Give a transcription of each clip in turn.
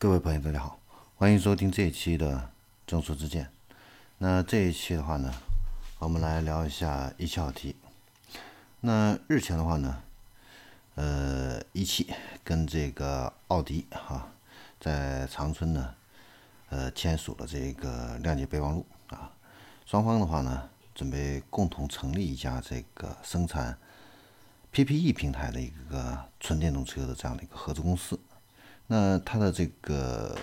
各位朋友，大家好，欢迎收听这一期的正说之见。那这一期的话呢，我们来聊一下一汽奥迪。那日前的话呢，呃，一汽跟这个奥迪哈，在长春呢，呃，签署了这个谅解备忘录啊。双方的话呢，准备共同成立一家这个生产 PPE 平台的一个纯电动车的这样的一个合资公司。那它的这个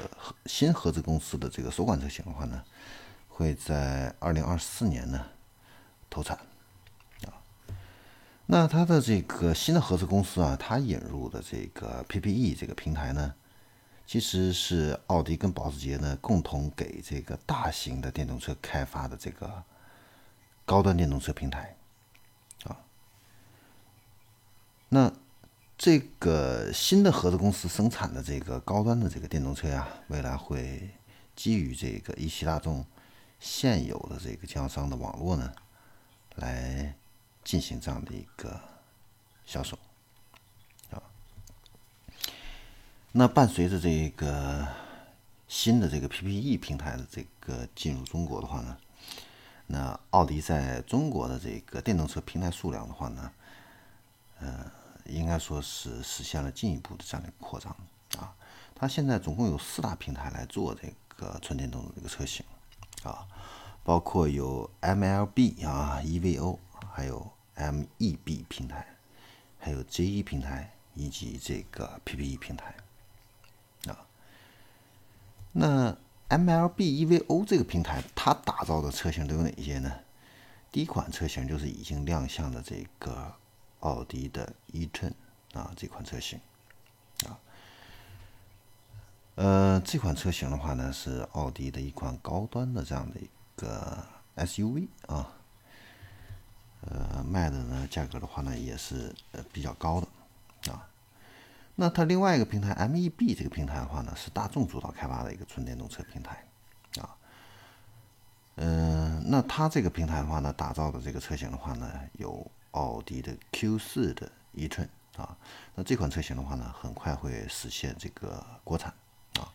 新合资公司的这个首款车型的话呢？会在二零二四年呢投产啊。那它的这个新的合资公司啊，它引入的这个 PPE 这个平台呢，其实是奥迪跟保时捷呢共同给这个大型的电动车开发的这个高端电动车平台啊。那这个新的合资公司生产的这个高端的这个电动车呀，未来会基于这个一汽大众。现有的这个经销商的网络呢，来进行这样的一个销售啊。那伴随着这个新的这个 PPE 平台的这个进入中国的话呢，那奥迪在中国的这个电动车平台数量的话呢，呃，应该说是实现了进一步的这样的扩张啊。它现在总共有四大平台来做这个纯电动的这个车型。啊，包括有 MLB 啊、EVO，还有 MEB 平台，还有 JE 平台以及这个 PPE 平台啊。那 MLB、EVO 这个平台，它打造的车型都有哪些呢？第一款车型就是已经亮相的这个奥迪的 e-tron 啊，这款车型啊。呃，这款车型的话呢，是奥迪的一款高端的这样的一个 SUV 啊，呃，卖的呢价格的话呢也是比较高的啊。那它另外一个平台 MEB 这个平台的话呢，是大众主导开发的一个纯电动车平台啊。嗯，那它这个平台的话呢，打造的这个车型的话呢，有奥迪的 Q4 的 e-tron 啊。那这款车型的话呢，很快会实现这个国产啊。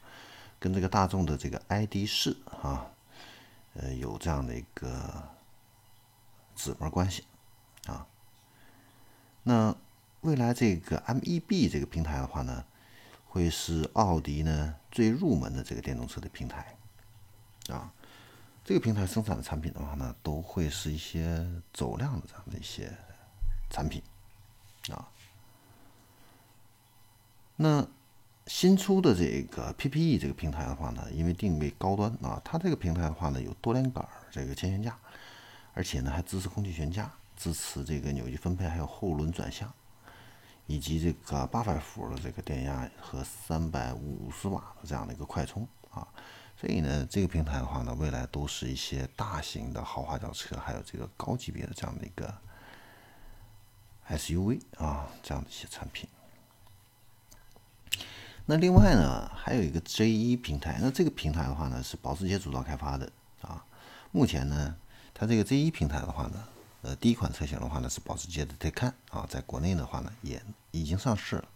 跟这个大众的这个 ID 四啊，呃，有这样的一个姊妹关系啊。那未来这个 MEB 这个平台的话呢，会是奥迪呢最入门的这个电动车的平台啊。这个平台生产的产品的话呢，都会是一些走量的这样的一些产品啊。那。新出的这个 PPE 这个平台的话呢，因为定位高端啊，它这个平台的话呢有多连杆这个前悬架，而且呢还支持空气悬架，支持这个扭矩分配，还有后轮转向，以及这个八百伏的这个电压和三百五十瓦的这样的一个快充啊，所以呢这个平台的话呢，未来都是一些大型的豪华轿车，还有这个高级别的这样的一个 SUV 啊这样的一些产品。那另外呢，还有一个 J1 平台，那这个平台的话呢，是保时捷主导开发的啊。目前呢，它这个 J1 平台的话呢，呃，第一款车型的话呢是保时捷的 Taycan 啊，在国内的话呢也已经上市了。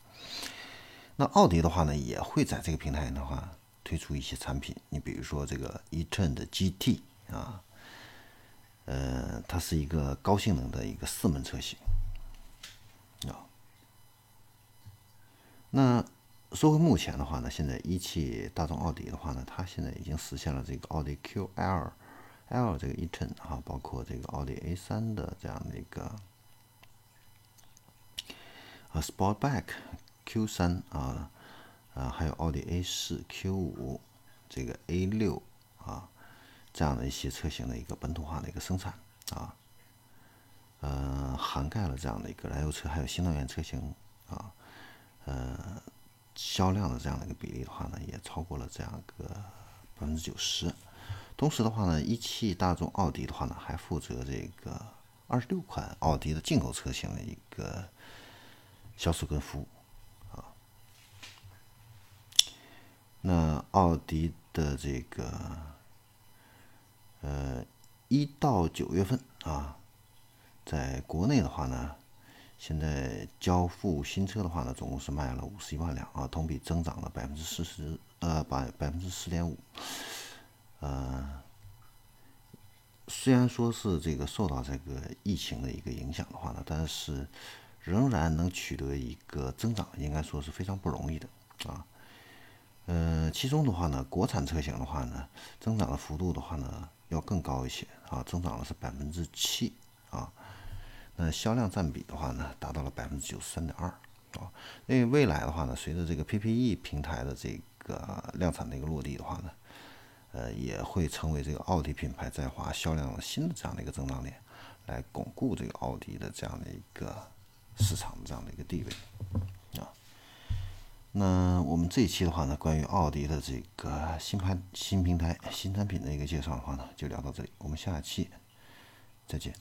那奥迪的话呢，也会在这个平台的话推出一些产品，你比如说这个 ETON 的 GT 啊，呃，它是一个高性能的一个四门车型啊。那说回目前的话呢，现在一汽大众奥迪的话呢，它现在已经实现了这个奥迪 QL L 这个 e-tron 啊，包括这个奥迪 A3 的这样的一个啊 Sportback Q3 啊，还有奥迪 A4 Q5 这个 A6 啊这样的一些车型的一个本土化的一个生产啊，呃，涵盖了这样的一个燃油车还有新能源车型啊，呃。销量的这样的一个比例的话呢，也超过了这样个百分之九十。同时的话呢，一汽大众奥迪的话呢，还负责这个二十六款奥迪的进口车型的一个销售跟服务啊。那奥迪的这个呃一到九月份啊，在国内的话呢，现在交付新车的话呢，总共是卖了五十一万辆啊，同比增长了百分之四十，呃，百百分之十点五。呃，虽然说是这个受到这个疫情的一个影响的话呢，但是仍然能取得一个增长，应该说是非常不容易的啊。嗯，其中的话呢，国产车型的话呢，增长的幅度的话呢，要更高一些啊，增长了是百分之七啊。那销量占比的话呢，达到了百分之九十三点二啊。因为未来的话呢，随着这个 PPE 平台的这个量产的一个落地的话呢，呃，也会成为这个奥迪品牌在华销量新的这样的一个增长点，来巩固这个奥迪的这样的一个市场的这样的一个地位啊。那我们这一期的话呢，关于奥迪的这个新盘、新平台、新产品的一个介绍的话呢，就聊到这里。我们下期再见。